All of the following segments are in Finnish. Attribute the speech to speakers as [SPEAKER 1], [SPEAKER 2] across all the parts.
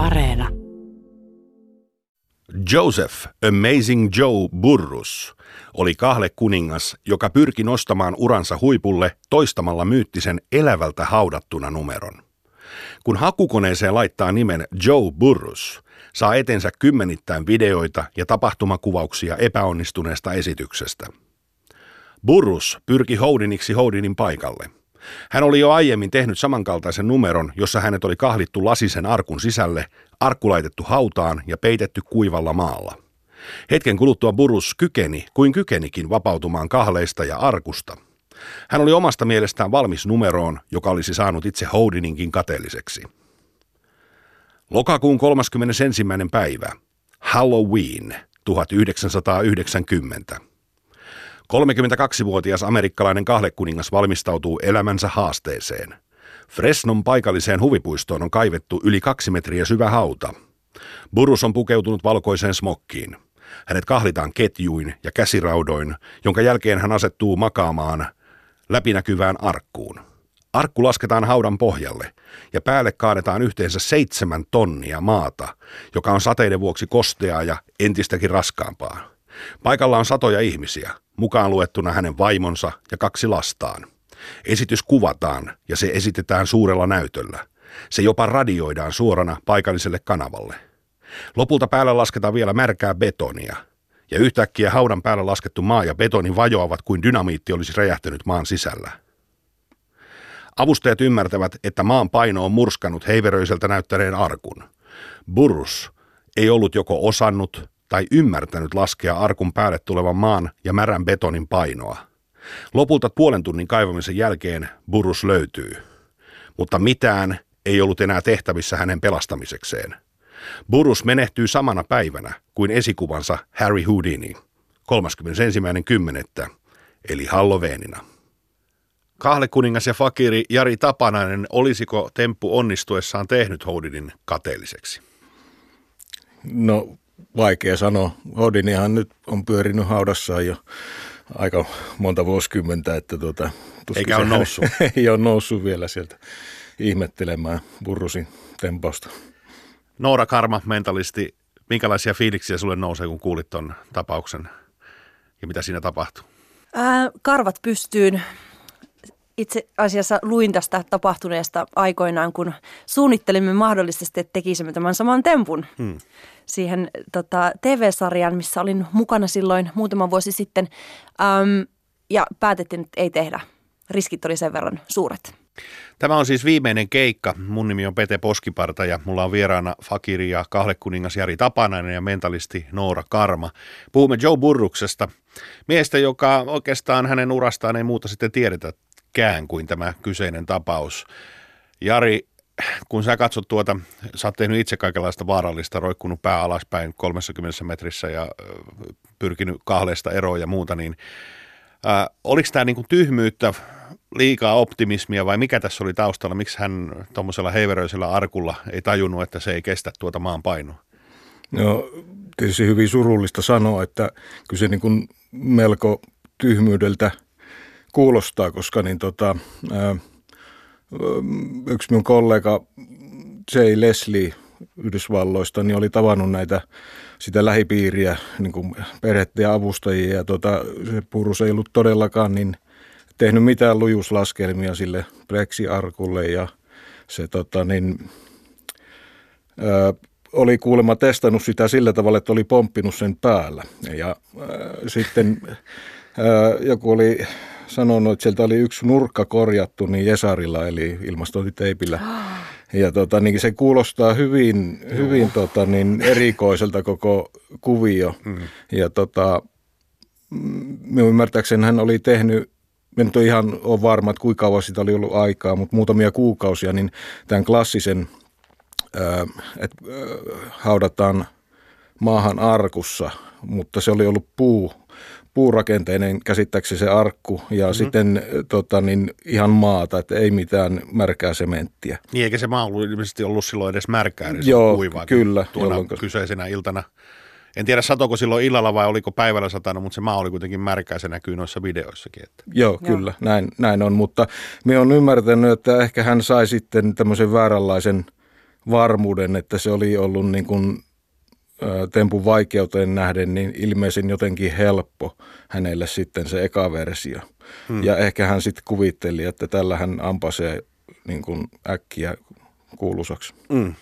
[SPEAKER 1] Areena.
[SPEAKER 2] Joseph Amazing Joe Burrus oli kahle kuningas, joka pyrki nostamaan uransa huipulle toistamalla myyttisen elävältä haudattuna numeron. Kun hakukoneeseen laittaa nimen Joe Burrus, saa etensä kymmenittäin videoita ja tapahtumakuvauksia epäonnistuneesta esityksestä. Burrus pyrki Houdiniksi Houdinin paikalle – hän oli jo aiemmin tehnyt samankaltaisen numeron, jossa hänet oli kahlittu lasisen arkun sisälle, arkku laitettu hautaan ja peitetty kuivalla maalla. Hetken kuluttua Burus kykeni, kuin kykenikin vapautumaan kahleista ja arkusta. Hän oli omasta mielestään valmis numeroon, joka olisi saanut itse Houdininkin kateelliseksi. Lokakuun 31. päivä. Halloween 1990. 32-vuotias amerikkalainen kahlekuningas valmistautuu elämänsä haasteeseen. Fresnon paikalliseen huvipuistoon on kaivettu yli kaksi metriä syvä hauta. Burus on pukeutunut valkoiseen smokkiin. Hänet kahlitaan ketjuin ja käsiraudoin, jonka jälkeen hän asettuu makaamaan läpinäkyvään arkkuun. Arkku lasketaan haudan pohjalle ja päälle kaadetaan yhteensä seitsemän tonnia maata, joka on sateiden vuoksi kosteaa ja entistäkin raskaampaa. Paikalla on satoja ihmisiä, mukaan luettuna hänen vaimonsa ja kaksi lastaan. Esitys kuvataan ja se esitetään suurella näytöllä. Se jopa radioidaan suorana paikalliselle kanavalle. Lopulta päällä lasketaan vielä märkää betonia. Ja yhtäkkiä haudan päällä laskettu maa ja betoni vajoavat kuin dynamiitti olisi räjähtänyt maan sisällä. Avustajat ymmärtävät, että maan paino on murskannut heiveröiseltä näyttäneen arkun. Burrus ei ollut joko osannut tai ymmärtänyt laskea arkun päälle tulevan maan ja märän betonin painoa. Lopulta puolen tunnin kaivamisen jälkeen Burrus löytyy, mutta mitään ei ollut enää tehtävissä hänen pelastamisekseen. Burrus menehtyy samana päivänä kuin esikuvansa Harry Houdini, 31.10. eli Halloweenina. Kahlekuningas ja fakiri Jari Tapanainen, olisiko temppu onnistuessaan tehnyt Houdinin kateelliseksi?
[SPEAKER 3] No vaikea sanoa. Odinihan nyt on pyörinyt haudassaan jo aika monta vuosikymmentä, että tuota,
[SPEAKER 2] Eikä ole noussut.
[SPEAKER 3] ei ole noussut vielä sieltä ihmettelemään Burrusin tempausta.
[SPEAKER 2] Noora Karma, mentalisti, minkälaisia fiiliksiä sulle nousee, kun kuulit tuon tapauksen ja mitä siinä tapahtuu?
[SPEAKER 4] Ää, karvat pystyyn itse asiassa luin tästä tapahtuneesta aikoinaan, kun suunnittelimme mahdollisesti, että tekisimme tämän saman tempun hmm. siihen tota, TV-sarjaan, missä olin mukana silloin muutama vuosi sitten. Ähm, ja päätettiin, että ei tehdä. Riskit oli sen verran suuret.
[SPEAKER 2] Tämä on siis viimeinen keikka. Mun nimi on Pete Poskiparta ja mulla on vieraana fakiri ja kahlekuningas Jari Tapanainen ja mentalisti Noora Karma. Puhumme Joe Burruksesta, miestä, joka oikeastaan hänen urastaan ei muuta sitten tiedetä kään kuin tämä kyseinen tapaus. Jari, kun sä katsot tuota, sä oot tehnyt itse kaikenlaista vaarallista, roikkunut pää alaspäin 30 metrissä ja pyrkinyt kahleesta eroon ja muuta, niin äh, oliko tämä niinku tyhmyyttä, liikaa optimismia vai mikä tässä oli taustalla? Miksi hän tuommoisella heiveröisellä arkulla ei tajunnut, että se ei kestä tuota maan painoa?
[SPEAKER 3] No tietysti hyvin surullista sanoa, että kyllä se niin kuin melko tyhmyydeltä – kuulostaa, koska niin tota, yksi minun kollega J. Leslie Yhdysvalloista niin oli tavannut näitä sitä lähipiiriä, niin kuin perhettä ja avustajia. Ja tota, se purus ei ollut todellakaan niin tehnyt mitään lujuslaskelmia sille Brexi-arkulle ja se tota, niin, ää, oli kuulemma testannut sitä sillä tavalla, että oli pomppinut sen päällä. Ja ää, sitten ää, joku oli sanonut, että sieltä oli yksi nurkka korjattu niin Jesarilla eli ilmastointiteipillä. Ja tota, niin se kuulostaa hyvin, hyvin tota, niin erikoiselta koko kuvio. Mm. Ja tota, minun ymmärtääkseni hän oli tehnyt en nyt ihan ole varma, että kuinka kauan sitä oli ollut aikaa, mutta muutamia kuukausia, niin tämän klassisen, että haudataan maahan arkussa, mutta se oli ollut puu, puurakenteinen käsittääkseni se arkku ja mm-hmm. sitten tota, niin ihan maata, että ei mitään märkää sementtiä.
[SPEAKER 2] Niin eikä se maa ollut ilmeisesti ollut silloin edes märkää, niin
[SPEAKER 3] Joo,
[SPEAKER 2] kuivaa,
[SPEAKER 3] kyllä.
[SPEAKER 2] Tuona jolloin... kyseisenä iltana. En tiedä satoko silloin illalla vai oliko päivällä satana, mutta se maa oli kuitenkin märkää, se näkyy noissa videoissakin. Että.
[SPEAKER 3] Joo, Joo, kyllä, näin, näin on, mutta me on ymmärtänyt, että ehkä hän sai sitten tämmöisen vääränlaisen varmuuden, että se oli ollut niin kuin tempun vaikeuteen nähden niin ilmeisen jotenkin helppo hänelle sitten se eka versio. Hmm. Ja ehkä hän sitten kuvitteli, että tällä hän ampasee niin kuin äkkiä kuuluisaksi. Mm.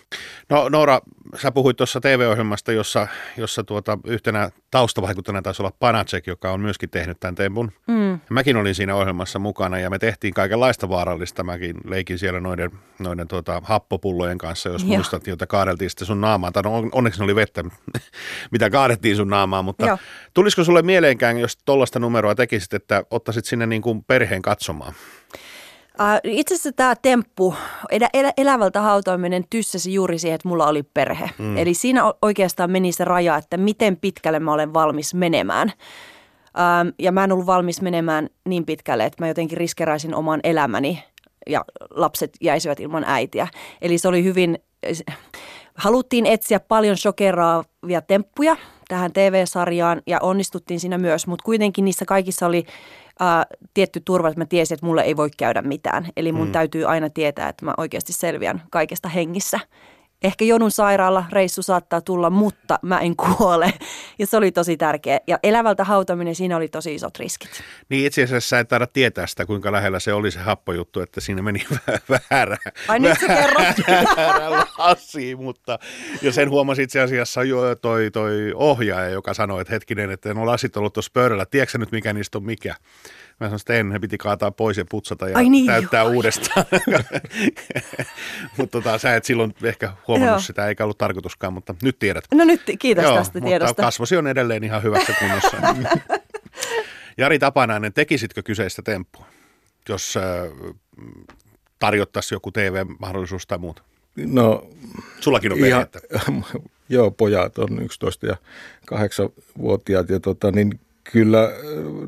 [SPEAKER 5] No Noora, sä puhuit tuossa TV-ohjelmasta, jossa, jossa tuota, yhtenä taustavaikuttajana taisi olla Panacek, joka on myöskin tehnyt tämän tempun. Mm. Mäkin olin siinä ohjelmassa mukana ja me tehtiin kaikenlaista vaarallista. Mäkin leikin siellä noiden, noiden tuota, happopullojen kanssa, jos Joo. muistat, joita kaadeltiin sitten sun naamaan. Tai no, onneksi ne oli vettä, mitä kaadettiin sun naamaan. Mutta Joo. tulisiko sulle mieleenkään, jos tuollaista numeroa tekisit, että ottaisit sinne niin kuin perheen katsomaan?
[SPEAKER 4] Itse asiassa tämä temppu, elä, elä, elävältä hautaaminen tyssäsi juuri siihen, että mulla oli perhe. Mm. Eli siinä oikeastaan meni se raja, että miten pitkälle mä olen valmis menemään. Ähm, ja mä en ollut valmis menemään niin pitkälle, että mä jotenkin riskeraisin oman elämäni ja lapset jäisivät ilman äitiä. Eli se oli hyvin, haluttiin etsiä paljon shokeraavia temppuja tähän TV-sarjaan ja onnistuttiin siinä myös, mutta kuitenkin niissä kaikissa oli ää, tietty turva, että mä tiesin, että mulle ei voi käydä mitään. Eli mun mm. täytyy aina tietää, että mä oikeasti selviän kaikesta hengissä. Ehkä jonun sairaala reissu saattaa tulla, mutta mä en kuole. Ja se oli tosi tärkeä. Ja elävältä hautaminen, siinä oli tosi isot riskit.
[SPEAKER 5] Niin itse asiassa sä et taida tietää sitä, kuinka lähellä se oli se happojuttu, että siinä meni väärä,
[SPEAKER 4] Ai nyt
[SPEAKER 5] väärä lasi, mutta ja sen huomasi itse asiassa jo toi, toi ohjaaja, joka sanoi, että hetkinen, että no lasit ollut tuossa pöydällä, tiedätkö nyt mikä niistä on mikä? Mä sanoin, että en, he piti kaataa pois ja putsata ja Ai niin, täyttää joo. uudestaan. mutta tota, sä et silloin ehkä huomannut joo. sitä, eikä ollut tarkoituskaan, mutta nyt tiedät.
[SPEAKER 4] No nyt, kiitos joo, tästä tiedosta.
[SPEAKER 5] Mutta kasvosi on edelleen ihan hyvässä kunnossa. Jari Tapanainen, tekisitkö kyseistä temppua, jos äh, tarjottaisiin joku TV-mahdollisuus tai muuta?
[SPEAKER 3] No,
[SPEAKER 5] Sullakin on perhettä.
[SPEAKER 3] Joo, pojat on 11 ja 8-vuotiaat ja tota, niin kyllä äh,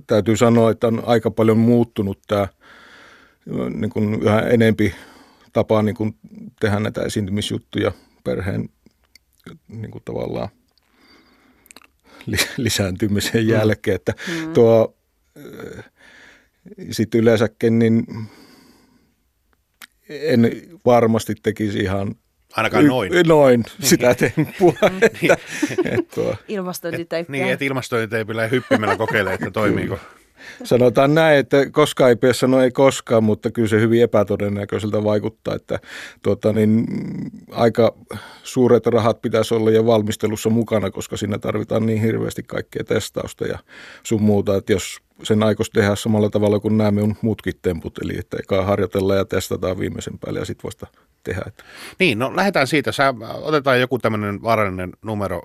[SPEAKER 3] täytyy sanoa, että on aika paljon muuttunut tämä niin kuin yhä enempi tapa niin kuin tehdä näitä esiintymisjuttuja perheen niin kuin tavallaan lisääntymisen mm. jälkeen. Että mm. tuo, äh, sitten yleensäkin niin en varmasti tekisi ihan
[SPEAKER 5] Ainakaan noin.
[SPEAKER 3] Y- noin, sitä temppua.
[SPEAKER 4] että, et tuo. Ilmastointiteippiä.
[SPEAKER 5] Niin, että ilmastointiteipillä hyppimällä kokeilee, että toimiiko.
[SPEAKER 3] Sanotaan näin, että koskaan ei pidä sanoa ei koskaan, mutta kyllä se hyvin epätodennäköiseltä vaikuttaa, että tuota, niin, aika suuret rahat pitäisi olla jo valmistelussa mukana, koska siinä tarvitaan niin hirveästi kaikkea testausta ja sun muuta, että jos sen aikoisi tehdä samalla tavalla kuin nämä minun muutkin temput, eli että eka harjoitella ja testataan viimeisen päälle ja sitten vasta tehdä.
[SPEAKER 5] Niin, no lähdetään siitä. Sä, otetaan joku tämmöinen vaarallinen numero.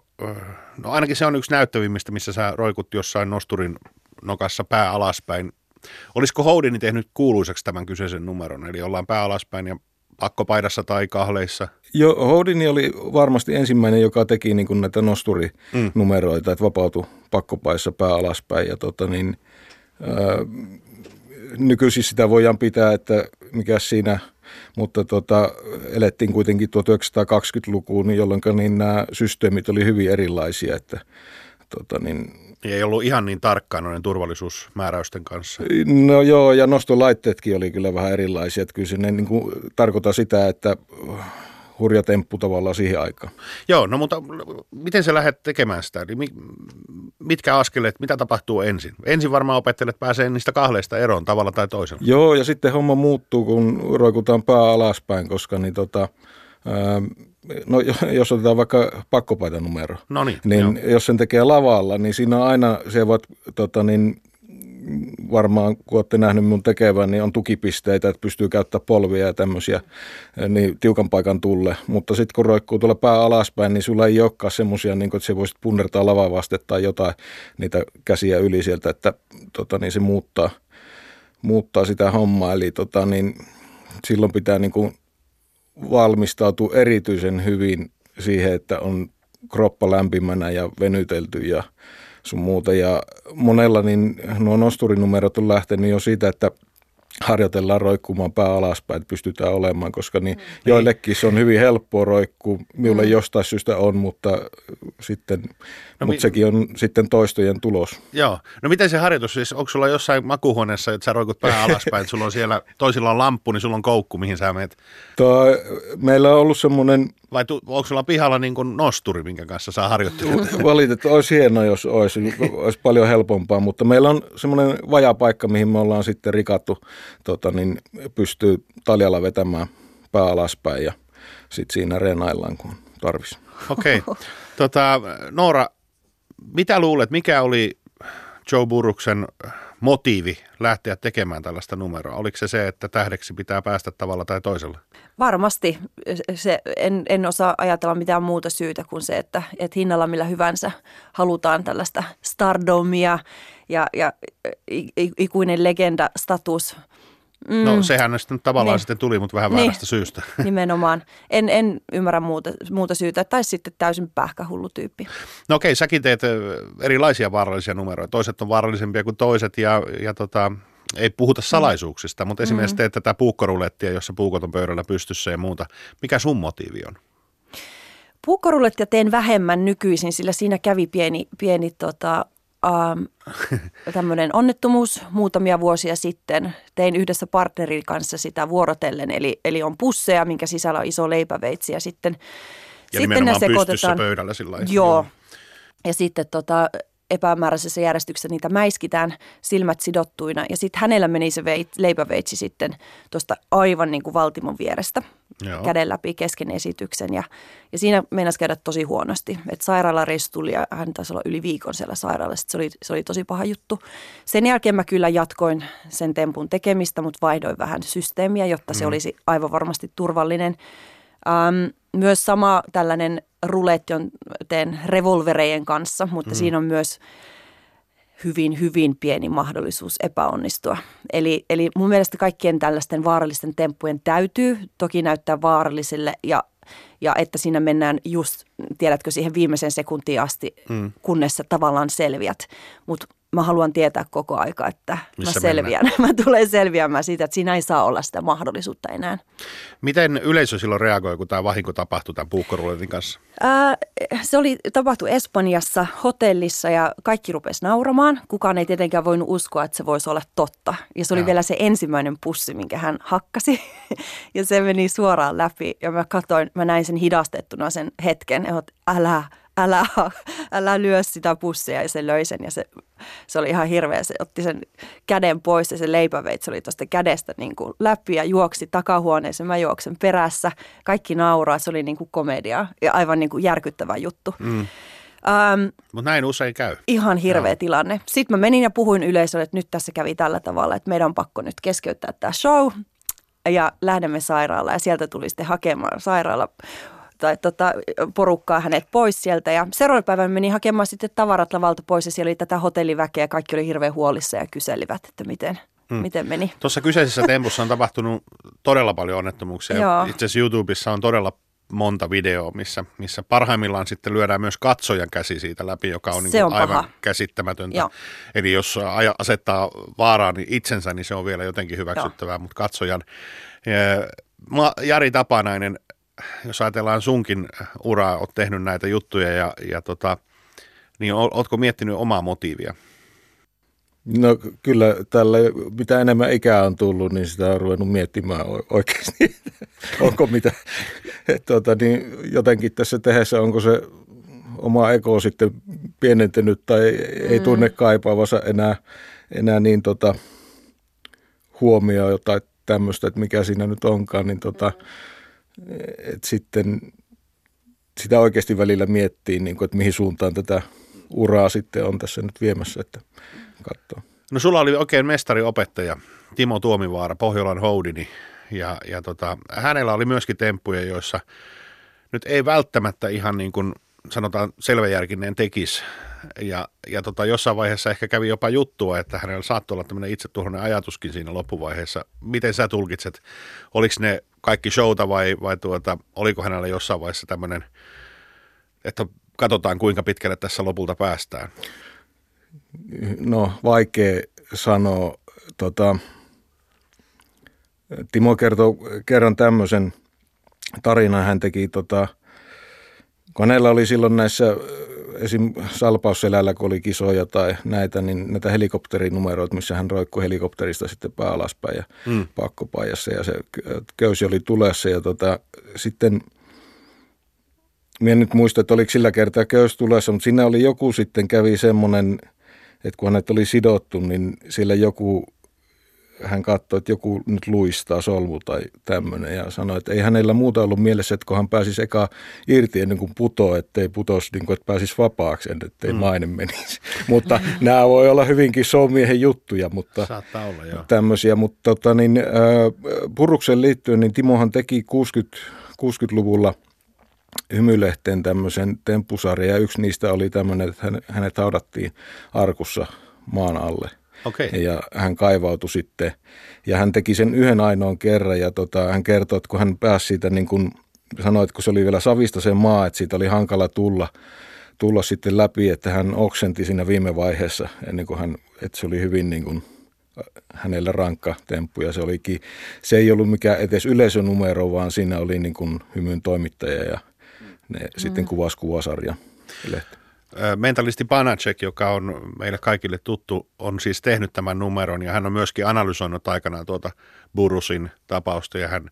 [SPEAKER 5] No ainakin se on yksi näyttävimmistä, missä sä roikut jossain nosturin nokassa pää alaspäin. Olisiko Houdini tehnyt kuuluiseksi tämän kyseisen numeron? Eli ollaan pää alaspäin ja pakkopaidassa tai kahleissa?
[SPEAKER 3] Joo, Houdini oli varmasti ensimmäinen, joka teki niin kuin näitä nosturinumeroita, mm. että vapautui pakkopaissa pää alaspäin. Ja tota niin, ää, nykyisin sitä voidaan pitää, että mikä siinä, mutta tota, elettiin kuitenkin 1920-lukuun, jolloin niin nämä systeemit oli hyvin erilaisia, että tota niin,
[SPEAKER 5] ei ollut ihan niin tarkkaan noiden turvallisuusmääräysten kanssa.
[SPEAKER 3] No joo, ja nostolaitteetkin oli kyllä vähän erilaisia. Että kyllä se niin kuin tarkoittaa sitä, että hurja temppu tavallaan siihen aikaan.
[SPEAKER 5] Joo, no mutta miten sä lähdet tekemään sitä? Eli mitkä askeleet, mitä tapahtuu ensin? Ensin varmaan opettelet pääsee niistä kahleista eroon tavalla tai toisella.
[SPEAKER 3] Joo, ja sitten homma muuttuu, kun roikutaan pää alaspäin, koska niin tota, no jos otetaan vaikka pakkopaitanumero,
[SPEAKER 5] no niin,
[SPEAKER 3] niin joo. jos sen tekee lavalla, niin siinä on aina, se voit tota niin, varmaan kun olette nähnyt mun tekevän, niin on tukipisteitä, että pystyy käyttämään polvia ja tämmöisiä niin tiukan paikan tulle. Mutta sitten kun roikkuu tuolla pää alaspäin, niin sulla ei olekaan semmoisia, niin että se voisit punnertaa lavaa vaste tai jotain niitä käsiä yli sieltä, että tota, niin se muuttaa, muuttaa sitä hommaa. Eli tota, niin, silloin pitää niin kuin valmistautuu erityisen hyvin siihen, että on kroppa lämpimänä ja venytelty ja sun muuta. Ja monella niin nuo nosturinumerot on lähtenyt jo siitä, että harjoitellaan roikkumaan pää alaspäin, että pystytään olemaan, koska niin joillekin se on hyvin helppoa roikkuu. Minulle mm. jostain syystä on, mutta, sitten, no, mutta mi- sekin on sitten toistojen tulos.
[SPEAKER 5] Joo. No miten se harjoitus, siis onko sulla jossain makuhuoneessa, että sä roikut pää alaspäin, että sulla on siellä, toisilla on lamppu, niin sulla on koukku, mihin sä menet?
[SPEAKER 3] Tuo, meillä on ollut semmoinen...
[SPEAKER 5] Vai tu, onko sulla pihalla niin kuin nosturi, minkä kanssa saa harjoitella?
[SPEAKER 3] Valitettavasti olisi hienoa, jos olisi, olisi paljon helpompaa, mutta meillä on semmoinen vajapaikka, mihin me ollaan sitten rikattu tota, niin pystyy taljalla vetämään pää alaspäin ja sitten siinä renaillaan, kun tarvisi.
[SPEAKER 5] Okei. Okay. Tota, Noora, mitä luulet, mikä oli Joe Burruksen motiivi lähteä tekemään tällaista numeroa? Oliko se se, että tähdeksi pitää päästä tavalla tai toisella?
[SPEAKER 4] Varmasti. Se, en, en osaa ajatella mitään muuta syytä kuin se, että, että hinnalla millä hyvänsä halutaan tällaista stardomia ja, ja ikuinen legenda-status –
[SPEAKER 5] Mm. No sehän sitten tavallaan niin. sitten tuli, mutta vähän niin. väärästä syystä.
[SPEAKER 4] Nimenomaan. En, en ymmärrä muuta, muuta syytä, tai sitten täysin pähkähullu tyyppi.
[SPEAKER 5] No okei, säkin teet erilaisia vaarallisia numeroita. Toiset on vaarallisempia kuin toiset ja, ja tota, ei puhuta mm. salaisuuksista, mutta esimerkiksi mm. teet tätä puukkorulettia, jossa puukot on pöydällä pystyssä ja muuta. Mikä sun motiivi on?
[SPEAKER 4] Puukkorulettia teen vähemmän nykyisin, sillä siinä kävi pieni, pieni tota, ähm, tämmöinen onnettomuus muutamia vuosia sitten. Tein yhdessä partnerin kanssa sitä vuorotellen, eli, eli on pusseja, minkä sisällä on iso leipäveitsi ja sitten,
[SPEAKER 5] ja sitten ne sekoitetaan. pöydällä sillä
[SPEAKER 4] Joo. Joo. Ja sitten tota, epämääräisessä järjestyksessä niitä mäiskitään silmät sidottuina ja sitten hänellä meni se veit, leipäveitsi sitten tuosta aivan niin kuin valtimon vierestä Joo. käden läpi kesken esityksen ja, ja siinä meinasi käydä tosi huonosti. Et sairaalareissu tuli ja hän taisi olla yli viikon siellä sairaalassa, se oli, se oli tosi paha juttu. Sen jälkeen mä kyllä jatkoin sen tempun tekemistä, mutta vaihdoin vähän systeemiä, jotta se mm. olisi aivan varmasti turvallinen. Um, myös sama tällainen ruletti on teen revolverejen kanssa, mutta mm. siinä on myös hyvin, hyvin pieni mahdollisuus epäonnistua. Eli, eli mun mielestä kaikkien tällaisten vaarallisten temppujen täytyy toki näyttää vaarallisille ja, ja että siinä mennään just, tiedätkö, siihen viimeisen sekuntiin asti, mm. kunnes sä tavallaan selviät. Mutta mä haluan tietää koko aika, että Missä mä selviän. mä tulen selviämään siitä, että siinä ei saa olla sitä mahdollisuutta enää.
[SPEAKER 5] Miten yleisö silloin reagoi, kun tämä vahinko tapahtui tämän puukkoruletin kanssa?
[SPEAKER 4] Ää, se oli tapahtui Espanjassa hotellissa ja kaikki rupesi nauramaan. Kukaan ei tietenkään voinut uskoa, että se voisi olla totta. Ja se oli ja. vielä se ensimmäinen pussi, minkä hän hakkasi. ja se meni suoraan läpi ja mä katsoin, mä näin sen hidastettuna sen hetken, että älä, älä, älä lyö sitä pussia ja se löi sen ja se, se oli ihan hirveä. Se otti sen käden pois ja se leipäveitsi oli tuosta kädestä niin kuin läpi ja juoksi takahuoneeseen. Mä juoksen perässä. Kaikki nauraa. Se oli niin kuin komedia ja aivan niin kuin järkyttävä juttu. Mm.
[SPEAKER 5] Ähm, Mutta näin usein käy.
[SPEAKER 4] Ihan hirveä Joo. tilanne. Sitten mä menin ja puhuin yleisölle, että nyt tässä kävi tällä tavalla, että meidän on pakko nyt keskeyttää tämä show ja lähdemme sairaalaan. Ja sieltä tuli sitten hakemaan sairaala tai tota, porukkaa hänet pois sieltä. Ja seuraavana päivänä meni hakemaan sitten tavarat lavalta pois ja siellä oli tätä hotelliväkeä ja kaikki oli hirveän huolissa ja kyselivät, että miten, Hmm. Miten meni?
[SPEAKER 5] Tuossa kyseisessä tempussa on tapahtunut todella paljon onnettomuuksia. Itse asiassa YouTubessa on todella monta videoa, missä, missä parhaimmillaan sitten lyödään myös katsojan käsi siitä läpi, joka on, niin on aivan paha. käsittämätöntä. Joo. Eli jos asettaa vaaraan niin itsensä, niin se on vielä jotenkin hyväksyttävää, Joo. mutta katsojan. Jari Tapanainen jos ajatellaan sunkin uraa, oot tehnyt näitä juttuja ja, ja tota, niin ootko miettinyt omaa motiivia?
[SPEAKER 3] No kyllä tälle, mitä enemmän ikää on tullut, niin sitä on ruvennut miettimään oikeasti, onko mitä, tuota, niin jotenkin tässä tehdessä, onko se oma ego sitten pienentynyt tai ei mm. tunne kaipaavansa enää, enää niin tota, huomioon jotain tämmöistä, että mikä siinä nyt onkaan, niin tota, mm että sitten sitä oikeasti välillä miettii, niin kuin, että mihin suuntaan tätä uraa sitten on tässä nyt viemässä, että katsoo.
[SPEAKER 5] No sulla oli oikein mestariopettaja Timo Tuomivaara, Pohjolan Houdini, ja, ja tota, hänellä oli myöskin temppuja, joissa nyt ei välttämättä ihan niin kuin sanotaan selväjärkinen tekisi. Ja, ja tota, jossain vaiheessa ehkä kävi jopa juttua, että hänellä saattoi olla tämmöinen itsetuhoinen ajatuskin siinä loppuvaiheessa. Miten sä tulkitset? Oliko ne kaikki showta vai, vai tuota, oliko hänellä jossain vaiheessa tämmöinen, että katsotaan kuinka pitkälle tässä lopulta päästään?
[SPEAKER 3] No vaikea sanoa. Tota, Timo kertoi kerran tämmöisen tarinan. Hän teki, tota, kun hänellä oli silloin näissä esim. salpausselällä, kun oli kisoja tai näitä, niin näitä helikopterinumeroita, missä hän roikkui helikopterista sitten pää alaspäin ja mm. pakkopajassa ja se köysi oli tulessa ja tota, sitten Minä en nyt muista, että oliko sillä kertaa köys tulessa, mutta siinä oli joku sitten kävi semmoinen, että kun hänet oli sidottu, niin sillä joku hän katsoi, että joku nyt luistaa solmu tai tämmöinen ja sanoi, että ei hänellä muuta ollut mielessä, että kun hän pääsisi eka irti ennen kuin putoo, ettei putos, niin kuin, että pääsisi vapaaksi, ettei mm. maine menisi. mutta nämä voi olla hyvinkin showmiehen juttuja, mutta
[SPEAKER 5] Saattaa olla, joo.
[SPEAKER 3] tämmöisiä. Mutta tota, niin, Puruksen liittyen, niin Timohan teki 60, 60-luvulla hymylehteen tämmöisen temppusarjan ja yksi niistä oli tämmöinen, että hänet haudattiin arkussa maan alle –
[SPEAKER 5] Okay.
[SPEAKER 3] Ja hän kaivautui sitten ja hän teki sen yhden ainoan kerran ja tota, hän kertoi, että kun hän pääsi siitä niin kuin sanoi, että kun se oli vielä savista se maa, että siitä oli hankala tulla, tulla sitten läpi, että hän oksenti siinä viime vaiheessa ennen kuin hän, että se oli hyvin niin kuin hänelle rankka temppu ja se, olikin, se ei ollut mikään edes yleisönumero, vaan siinä oli niin kuin hymyn toimittaja ja ne mm. sitten kuvasi kuvasarja lehti.
[SPEAKER 5] Mentalisti Panacek, joka on meille kaikille tuttu, on siis tehnyt tämän numeron ja hän on myöskin analysoinut aikanaan tuota Burusin tapausta ja hän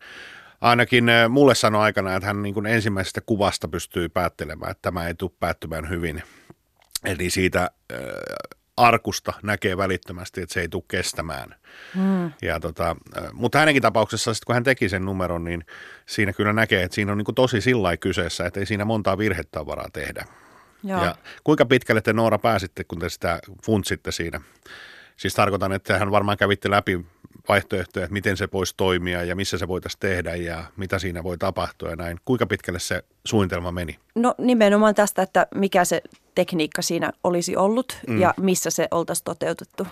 [SPEAKER 5] ainakin mulle sanoi aikana, että hän niin kuin ensimmäisestä kuvasta pystyy päättelemään, että tämä ei tule päättymään hyvin. Eli siitä äh, arkusta näkee välittömästi, että se ei tule kestämään. Mm. Ja tota, mutta hänenkin tapauksessa, sit kun hän teki sen numeron, niin siinä kyllä näkee, että siinä on niin kuin tosi sillä kyseessä, että ei siinä montaa virhettä varaa tehdä. Joo. Ja kuinka pitkälle te Noora pääsitte, kun te sitä funtsitte siinä? Siis tarkoitan, että hän varmaan kävitte läpi vaihtoehtoja, että miten se voisi toimia ja missä se voitaisiin tehdä ja mitä siinä voi tapahtua ja näin. Kuinka pitkälle se suunnitelma meni?
[SPEAKER 4] No nimenomaan tästä, että mikä se tekniikka siinä olisi ollut mm. ja missä se oltaisiin toteutettu.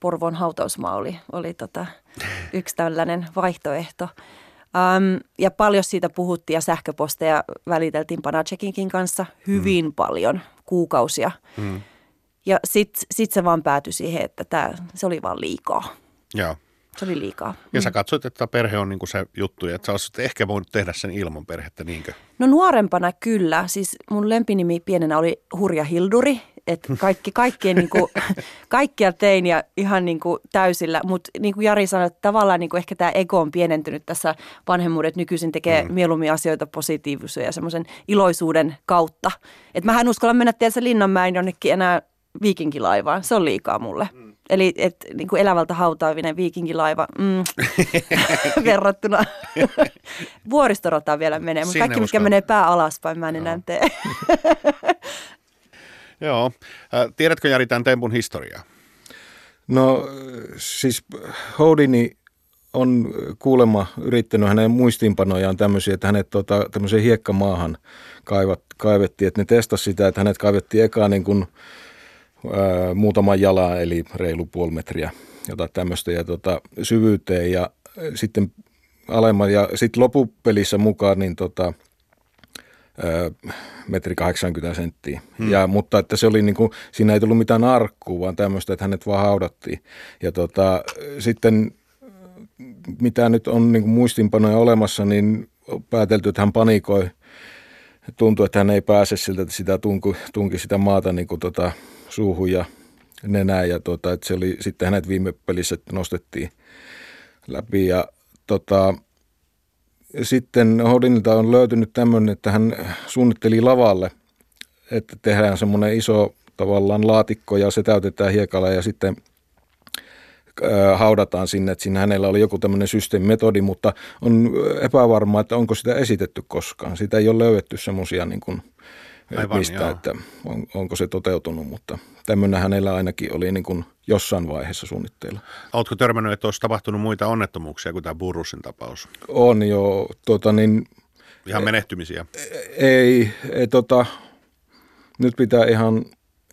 [SPEAKER 4] Porvon hautausmaa oli, oli tota yksi tällainen vaihtoehto. Um, ja paljon siitä puhuttiin ja sähköposteja väliteltiin Panacekinkin kanssa hyvin mm. paljon, kuukausia. Mm. Ja sitten sit se vaan päätyi siihen, että tää, se oli vaan liikaa.
[SPEAKER 5] Joo.
[SPEAKER 4] Se oli liikaa.
[SPEAKER 5] Ja mm. sä katsoit, että perhe on niinku se juttu, että sä olisit ehkä voinut tehdä sen ilman perhettä, niinkö?
[SPEAKER 4] No nuorempana kyllä. Siis mun lempinimi pienenä oli Hurja Hilduri, että kaikki, kaikkien niin kuin, kaikkia tein ja ihan niin kuin täysillä. Mutta niin kuin Jari sanoi, että tavallaan niin kuin ehkä tämä ego on pienentynyt tässä vanhemmuudet nykyisin tekee mm. mieluummin asioita positiivisuuden ja semmoisen iloisuuden kautta. Että mä en uskalla mennä tietysti Linnanmäen jonnekin enää viikinkilaivaan. Se on liikaa mulle. Mm. Eli et, niin kuin elävältä hautaavinen viikinkilaiva mm, verrattuna vuoristorataan vielä menee, mutta kaikki, mikä menee pää alaspäin, mä en enää tee.
[SPEAKER 5] Joo. Tiedätkö Jari tämän tempun historiaa?
[SPEAKER 3] No siis Houdini on kuulemma yrittänyt hänen muistiinpanojaan tämmöisiä, että hänet tota, tämmöiseen hiekkamaahan kaivat, kaivettiin, että ne testasi sitä, että hänet kaivettiin eka niin kuin, ää, muutaman jalan, eli reilu puoli metriä, jotain tämmöistä, ja tota, syvyyteen, ja sitten alemman, ja sitten lopupelissä mukaan, niin tota, metri 80 senttiä. Hmm. Ja, mutta että se oli niin kuin, siinä ei tullut mitään arkkua, vaan tämmöistä, että hänet vaan haudattiin. Ja tota, sitten mitä nyt on niin kuin muistinpanoja olemassa, niin päätelty, että hän panikoi. Tuntui, että hän ei pääse siltä, että sitä tunki, tunki sitä maata niin kuin tota, suuhun ja nenään. Ja tota, että se oli, sitten hänet viime pelissä nostettiin läpi. Ja tota, sitten Hodinilta on löytynyt tämmöinen, että hän suunnitteli lavalle, että tehdään semmoinen iso tavallaan laatikko ja se täytetään hiekalla ja sitten haudataan sinne, että siinä hänellä oli joku tämmöinen systeemimetodi, mutta on epävarmaa, että onko sitä esitetty koskaan. Sitä ei ole löydetty semmoisia niin kuin – Aivan, mistä, joo. että on, onko se toteutunut, mutta tämmöinen hänellä ainakin oli niin kuin jossain vaiheessa suunnitteilla.
[SPEAKER 5] Oletko törmännyt, että olisi tapahtunut muita onnettomuuksia kuin tämä Burrusin tapaus?
[SPEAKER 3] On jo, tota niin,
[SPEAKER 5] Ihan menehtymisiä?
[SPEAKER 3] Ei, ei tota, nyt pitää ihan,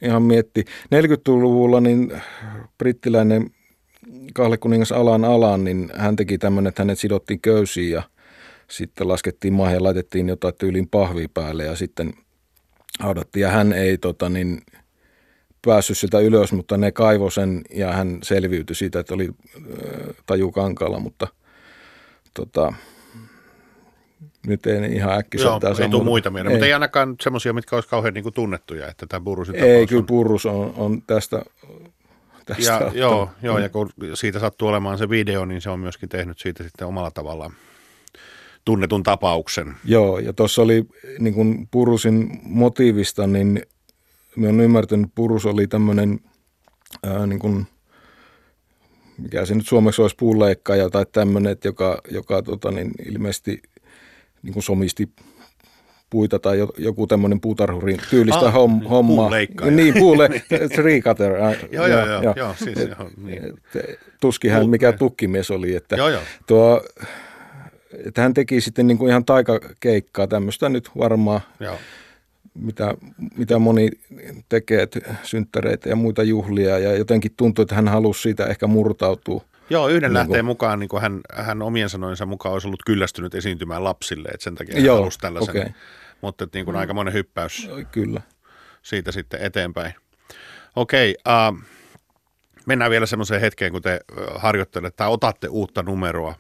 [SPEAKER 3] ihan miettiä. 40-luvulla niin brittiläinen kahlekuningas Alan Alan, niin hän teki tämmöinen, että hänet sidottiin köysiin ja sitten laskettiin maahan ja laitettiin jotain tyylin pahvi päälle ja sitten haudattiin ja hän ei tota, niin, päässyt sitä ylös, mutta ne kaivo sen ja hän selviytyi siitä, että oli taju kankalla, mutta tota, nyt ei ihan äkkiseltään
[SPEAKER 5] Joo, ei tule muita mieleen, mutta ei. ainakaan semmoisia, mitkä olisi kauhean niin kuin tunnettuja, että tämä Burrusin
[SPEAKER 3] Ei, kyllä Burrus on, on tästä, tästä
[SPEAKER 5] ja, joo, joo, ja kun siitä sattuu olemaan se video, niin se on myöskin tehnyt siitä sitten omalla tavallaan tunnetun tapauksen.
[SPEAKER 3] Joo, ja tuossa oli niin kuin Purusin motiivista, niin me on ymmärtänyt, että Purus oli tämmöinen, niin kuin, mikä se nyt suomeksi olisi puuleikkaaja tai tämmöinen, joka, joka tota, niin ilmeisesti niin kuin somisti puita tai joku tämmöinen puutarhurin tyylistä ah, homm, hommaa. Niin, puule, tree cutter.
[SPEAKER 5] joo, joo, joo, joo, siis, joo niin.
[SPEAKER 3] Tuski hän mikä tukkimies oli. Että joo, joo. Tuo, että hän teki sitten niin kuin ihan taikakeikkaa, tämmöistä nyt varmaan, Joo. Mitä, mitä moni tekee, synttäreitä ja muita juhlia, ja jotenkin tuntuu, että hän halusi siitä ehkä murtautua.
[SPEAKER 5] Joo, yhden niin lähteen mukaan niin hän, hän omien sanoinsa mukaan olisi ollut kyllästynyt esiintymään lapsille, että sen takia hän Joo, halusi tällaisen. Okay. Mutta niin kuin mm. aikamoinen hyppäys
[SPEAKER 3] Kyllä.
[SPEAKER 5] siitä sitten eteenpäin. Okei, okay, uh, mennään vielä semmoiseen hetkeen, kun te harjoittelette tai otatte uutta numeroa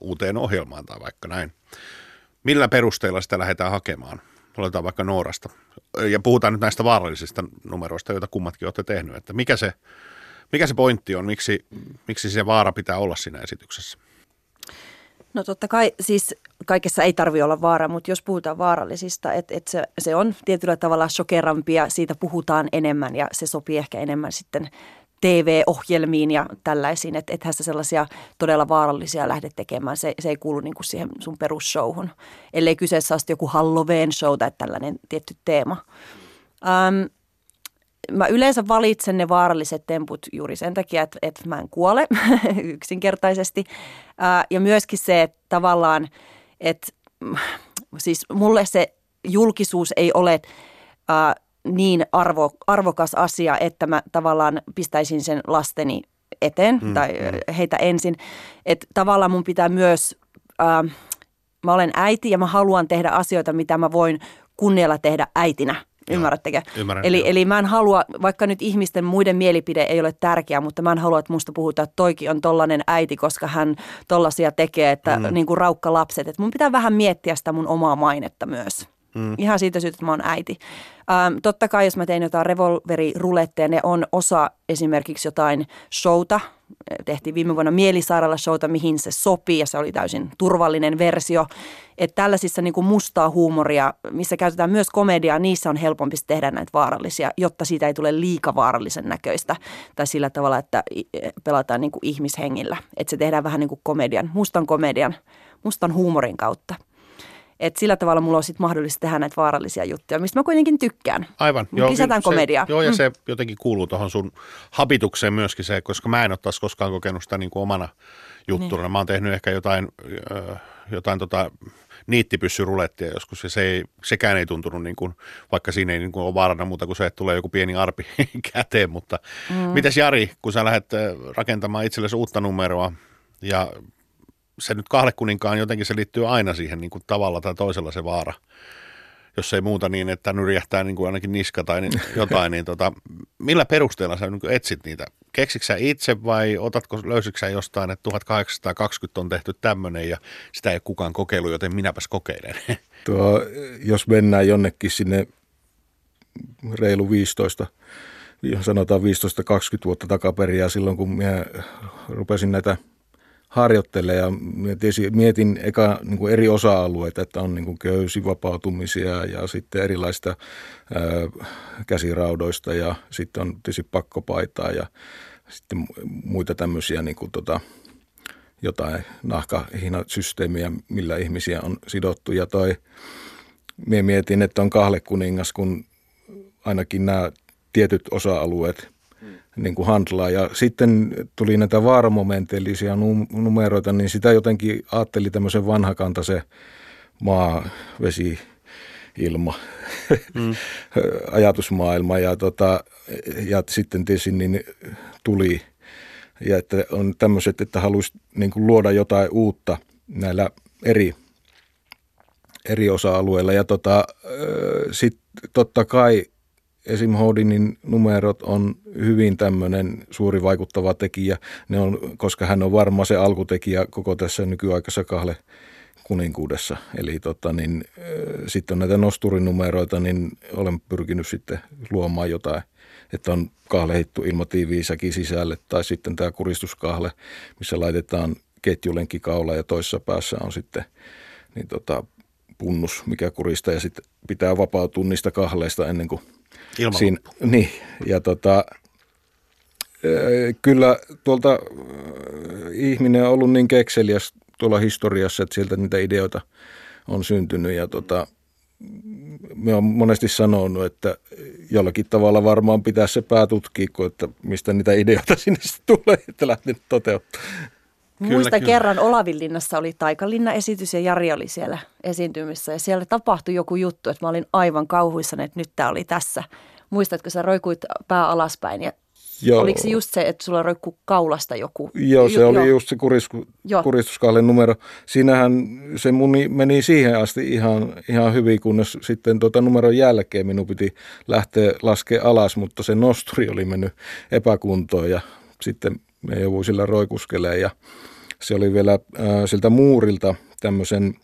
[SPEAKER 5] uuteen ohjelmaan tai vaikka näin. Millä perusteella sitä lähdetään hakemaan? Oletaan vaikka Noorasta. Ja puhutaan nyt näistä vaarallisista numeroista, joita kummatkin olette tehnyt. Että mikä se, mikä se pointti on, miksi, miksi se vaara pitää olla siinä esityksessä?
[SPEAKER 4] No totta kai siis kaikessa ei tarvitse olla vaara, mutta jos puhutaan vaarallisista, että et se, se on tietyllä tavalla shokerampia, siitä puhutaan enemmän ja se sopii ehkä enemmän sitten TV-ohjelmiin ja tällaisiin, että ethän sä sellaisia todella vaarallisia lähde tekemään. Se, se ei kuulu niin kuin siihen sun perusshowhun, ellei kyseessä ole joku Halloween show tai tällainen tietty teema. Ähm, mä yleensä valitsen ne vaaralliset temput juuri sen takia, että, että mä en kuole yksinkertaisesti. Äh, ja myöskin se, että tavallaan, että siis mulle se julkisuus ei ole äh, niin arvo, arvokas asia, että mä tavallaan pistäisin sen lasteni eteen mm, tai mm. heitä ensin. Että tavallaan mun pitää myös, äh, mä olen äiti ja mä haluan tehdä asioita, mitä mä voin kunnialla tehdä äitinä. Ymmärrättekö?
[SPEAKER 5] Ymmärrän,
[SPEAKER 4] eli, eli mä en halua, vaikka nyt ihmisten muiden mielipide ei ole tärkeä, mutta mä en halua, että musta puhutaan, että toikin on tollainen äiti, koska hän tollasia tekee, että mm. niin kuin raukka lapset. Että mun pitää vähän miettiä sitä mun omaa mainetta myös. Mm. Ihan siitä syystä, että mä oon äiti. Ähm, totta kai, jos mä tein jotain revolveriruletteja, ne on osa esimerkiksi jotain showta. Tehtiin viime vuonna Mielisairaala showta, mihin se sopii ja se oli täysin turvallinen versio. Että tällaisissa niin kuin mustaa huumoria, missä käytetään myös komediaa, niissä on helpompi tehdä näitä vaarallisia, jotta siitä ei tule liika vaarallisen näköistä. Tai sillä tavalla, että pelataan niin kuin ihmishengillä. Että se tehdään vähän niin kuin komedian, mustan komedian, mustan huumorin kautta. Et sillä tavalla mulla on sitten mahdollista tehdä näitä vaarallisia juttuja, mistä mä kuitenkin tykkään.
[SPEAKER 5] Aivan.
[SPEAKER 4] Joo, Lisätään komediaa.
[SPEAKER 5] joo, ja mm. se jotenkin kuuluu tuohon sun habitukseen myöskin se, koska mä en ole taas koskaan kokenut sitä niin kuin omana juttuna. Niin. Mä oon tehnyt ehkä jotain, jotain tota, niittipyssyrulettia joskus, ja se ei, sekään ei tuntunut, niin kuin, vaikka siinä ei niin kuin ole vaarana muuta kuin se, että tulee joku pieni arpi käteen, mutta mm. mitäs Jari, kun sä lähdet rakentamaan itsellesi uutta numeroa, ja se nyt kahlekuninkaan jotenkin se liittyy aina siihen niin kuin tavalla tai toisella se vaara. Jos ei muuta niin, että nyrjähtää niin kuin ainakin niska tai niin, jotain, niin tota, millä perusteella sä niin etsit niitä? Keksitkö sä itse vai otatko, löysitkö jostain, että 1820 on tehty tämmöinen ja sitä ei ole kukaan kokeillut, joten minäpäs kokeilen?
[SPEAKER 3] Tuo, jos mennään jonnekin sinne reilu 15, sanotaan 15-20 vuotta takaperin ja silloin kun minä rupesin näitä – harjoittelee ja mietin eka niin kuin eri osa-alueita, että on niin kuin köysivapautumisia ja sitten erilaista ää, käsiraudoista ja sitten on tietysti pakkopaitaa ja sitten muita tämmöisiä niin kuin tota, jotain nahkahinasysteemiä, millä ihmisiä on sidottu. Ja toi, mie mietin, että on kahlekuningas, kun ainakin nämä tietyt osa-alueet – niin kuin handlaa. Ja sitten tuli näitä vaaramomenteellisia numeroita, niin sitä jotenkin ajatteli tämmöisen vanhakantaisen maa, vesi, ilma, mm. ajatusmaailma ja, tota, ja sitten tietysti niin tuli ja että on tämmöiset, että haluaisi niin kuin luoda jotain uutta näillä eri, eri osa-alueilla ja tota, sitten totta kai esim. Houdinin numerot on hyvin tämmöinen suuri vaikuttava tekijä, ne on, koska hän on varmaan se alkutekijä koko tässä nykyaikaisessa kahle kuninkuudessa. Eli tota, niin, sitten on näitä nosturinumeroita, niin olen pyrkinyt sitten luomaan jotain, että on kahlehittu ilmatiiviisäkin sisälle tai sitten tämä kuristuskahle, missä laitetaan ketjulenkikaula ja toisessa päässä on sitten niin tota, punnus, mikä kuristaa ja sitten pitää vapautua niistä kahleista ennen kuin
[SPEAKER 5] siinä,
[SPEAKER 3] niin, ja tota, kyllä tuolta ihminen on ollut niin kekseliäs tuolla historiassa, että sieltä niitä ideoita on syntynyt ja tota, me on monesti sanonut, että jollakin tavalla varmaan pitää se pää tutkia, että mistä niitä ideoita sinne tulee, että lähtenyt toteuttamaan.
[SPEAKER 4] Kyllä, Muista kyllä. kerran Olavinlinnassa oli Taikalinna-esitys ja Jari oli siellä esiintymissä ja siellä tapahtui joku juttu, että mä olin aivan kauhuissani, että nyt tämä oli tässä. Muistatko, sä roikuit pää alaspäin ja Joo. Oliko se just se, että sulla roikkuu kaulasta joku?
[SPEAKER 3] Joo, se oli just se kurisku, kuristuskahlen numero. Siinähän se muni meni siihen asti ihan, ihan hyvin, kunnes sitten tuota numeron jälkeen minun piti lähteä laskea alas, mutta se nosturi oli mennyt epäkuntoon ja sitten me jouduin sillä roikuskelemaan ja se oli vielä äh, siltä muurilta tämmöisen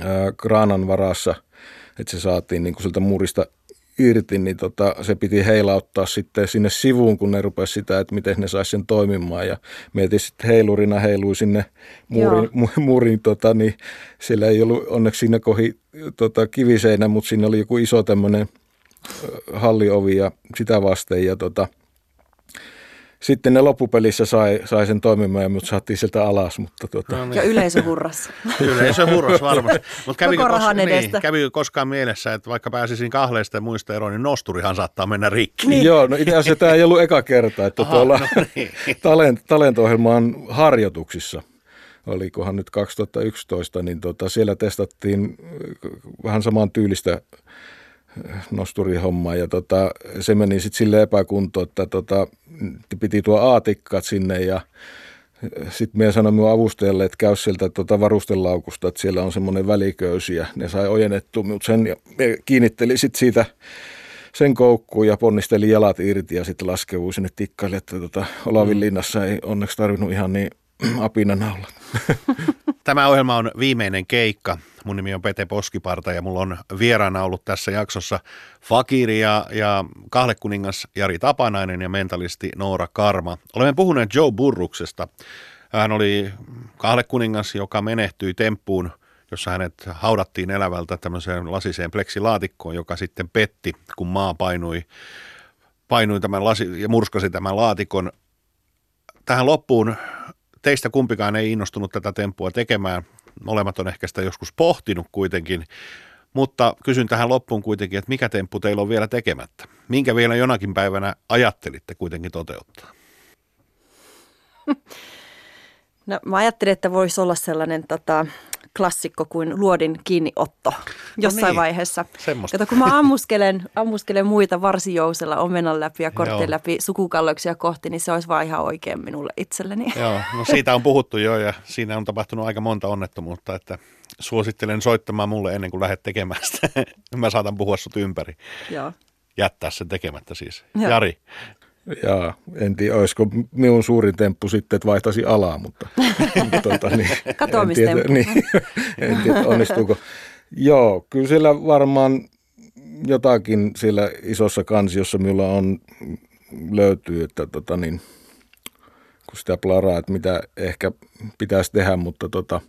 [SPEAKER 3] äh, kraanan varassa, että se saatiin niin kuin siltä muurista irti, niin tota, se piti heilauttaa sitten sinne sivuun, kun ne rupesi sitä, että miten ne saisi sen toimimaan. Ja mietin sitten heilurina heilui sinne muurin, muurin tota, niin siellä ei ollut onneksi siinä kohi tota, kiviseinä, mutta siinä oli joku iso tämmöinen halliovi ja sitä vasten. Ja tota, sitten ne loppupelissä sai, sai sen toimimaan ja mut saatiin sieltä alas. Mutta tuota.
[SPEAKER 4] no niin. Ja yleisö hurras.
[SPEAKER 5] yleisö hurras varmasti. Mutta kävikö, kos- niin, kävikö koskaan mielessä, että vaikka pääsisin kahleista ja muista eroon, niin nosturihan saattaa mennä rikki?
[SPEAKER 3] Niin. Joo, no itse asiassa tämä ei ollut eka kerta, että Aha, tuolla no niin. talent, harjoituksissa olikohan nyt 2011, niin tota, siellä testattiin vähän saman tyylistä nosturihommaa ja tota, se meni sitten sille epäkuntoon, että tota, piti tuo aatikkat sinne ja sitten minä sanoin minun avustajalle, että käy sieltä tuota varustelaukusta, että siellä on semmoinen väliköysi ja ne sai ojennettua minut sen ja kiinnitteli sitten siitä sen koukkuun ja ponnisteli jalat irti ja sitten laskeutui sinne tikkaille, että tota, Olavin mm. linnassa ei onneksi tarvinnut ihan niin apinanaula.
[SPEAKER 5] Tämä ohjelma on viimeinen keikka. Mun nimi on Pete Poskiparta ja mulla on vieraana ollut tässä jaksossa fakiri ja, ja kahlekuningas Jari Tapanainen ja mentalisti Noora Karma. Olemme puhuneet Joe Burruksesta. Hän oli kahlekuningas, joka menehtyi temppuun, jossa hänet haudattiin elävältä tämmöiseen lasiseen pleksilaatikkoon, joka sitten petti, kun maa painui, painui tämän lasi, ja murskasi tämän laatikon. Tähän loppuun teistä kumpikaan ei innostunut tätä temppua tekemään. Molemmat on ehkä sitä joskus pohtinut kuitenkin. Mutta kysyn tähän loppuun kuitenkin, että mikä temppu teillä on vielä tekemättä? Minkä vielä jonakin päivänä ajattelitte kuitenkin toteuttaa?
[SPEAKER 4] No mä ajattelin, että voisi olla sellainen tota, klassikko kuin luodin kiinniotto jossain no niin, vaiheessa.
[SPEAKER 5] Semmosta.
[SPEAKER 4] Kato, kun mä ammuskelen, ammuskelen muita varsijousella omenan läpi ja korttien läpi sukukalloksia kohti, niin se olisi vaan ihan oikein minulle itselleni.
[SPEAKER 5] Joo, no siitä on puhuttu jo ja siinä on tapahtunut aika monta onnettomuutta, että suosittelen soittamaan mulle ennen kuin lähdet tekemään sitä. mä saatan puhua sut ympäri.
[SPEAKER 4] Joo.
[SPEAKER 5] Jättää sen tekemättä siis. Joo. Jari,
[SPEAKER 3] ja en tiedä, olisiko minun suurin temppu sitten, että vaihtaisin alaa, mutta,
[SPEAKER 4] tuota, niin, en tiedä,
[SPEAKER 3] niin, en tiedä, onnistuuko. Joo, kyllä siellä varmaan jotakin siellä isossa kansiossa minulla on, löytyy, että tota, niin, kun sitä plaraa, että mitä ehkä pitäisi tehdä, mutta tota,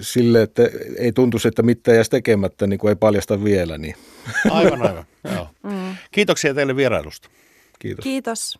[SPEAKER 3] sille, että ei tuntuisi, että mitään jäisi tekemättä, niin kuin ei paljasta vielä. Niin.
[SPEAKER 5] Aivan, aivan. Joo. Mm. Kiitoksia teille vierailusta.
[SPEAKER 3] Kiitos.
[SPEAKER 4] Kiitos.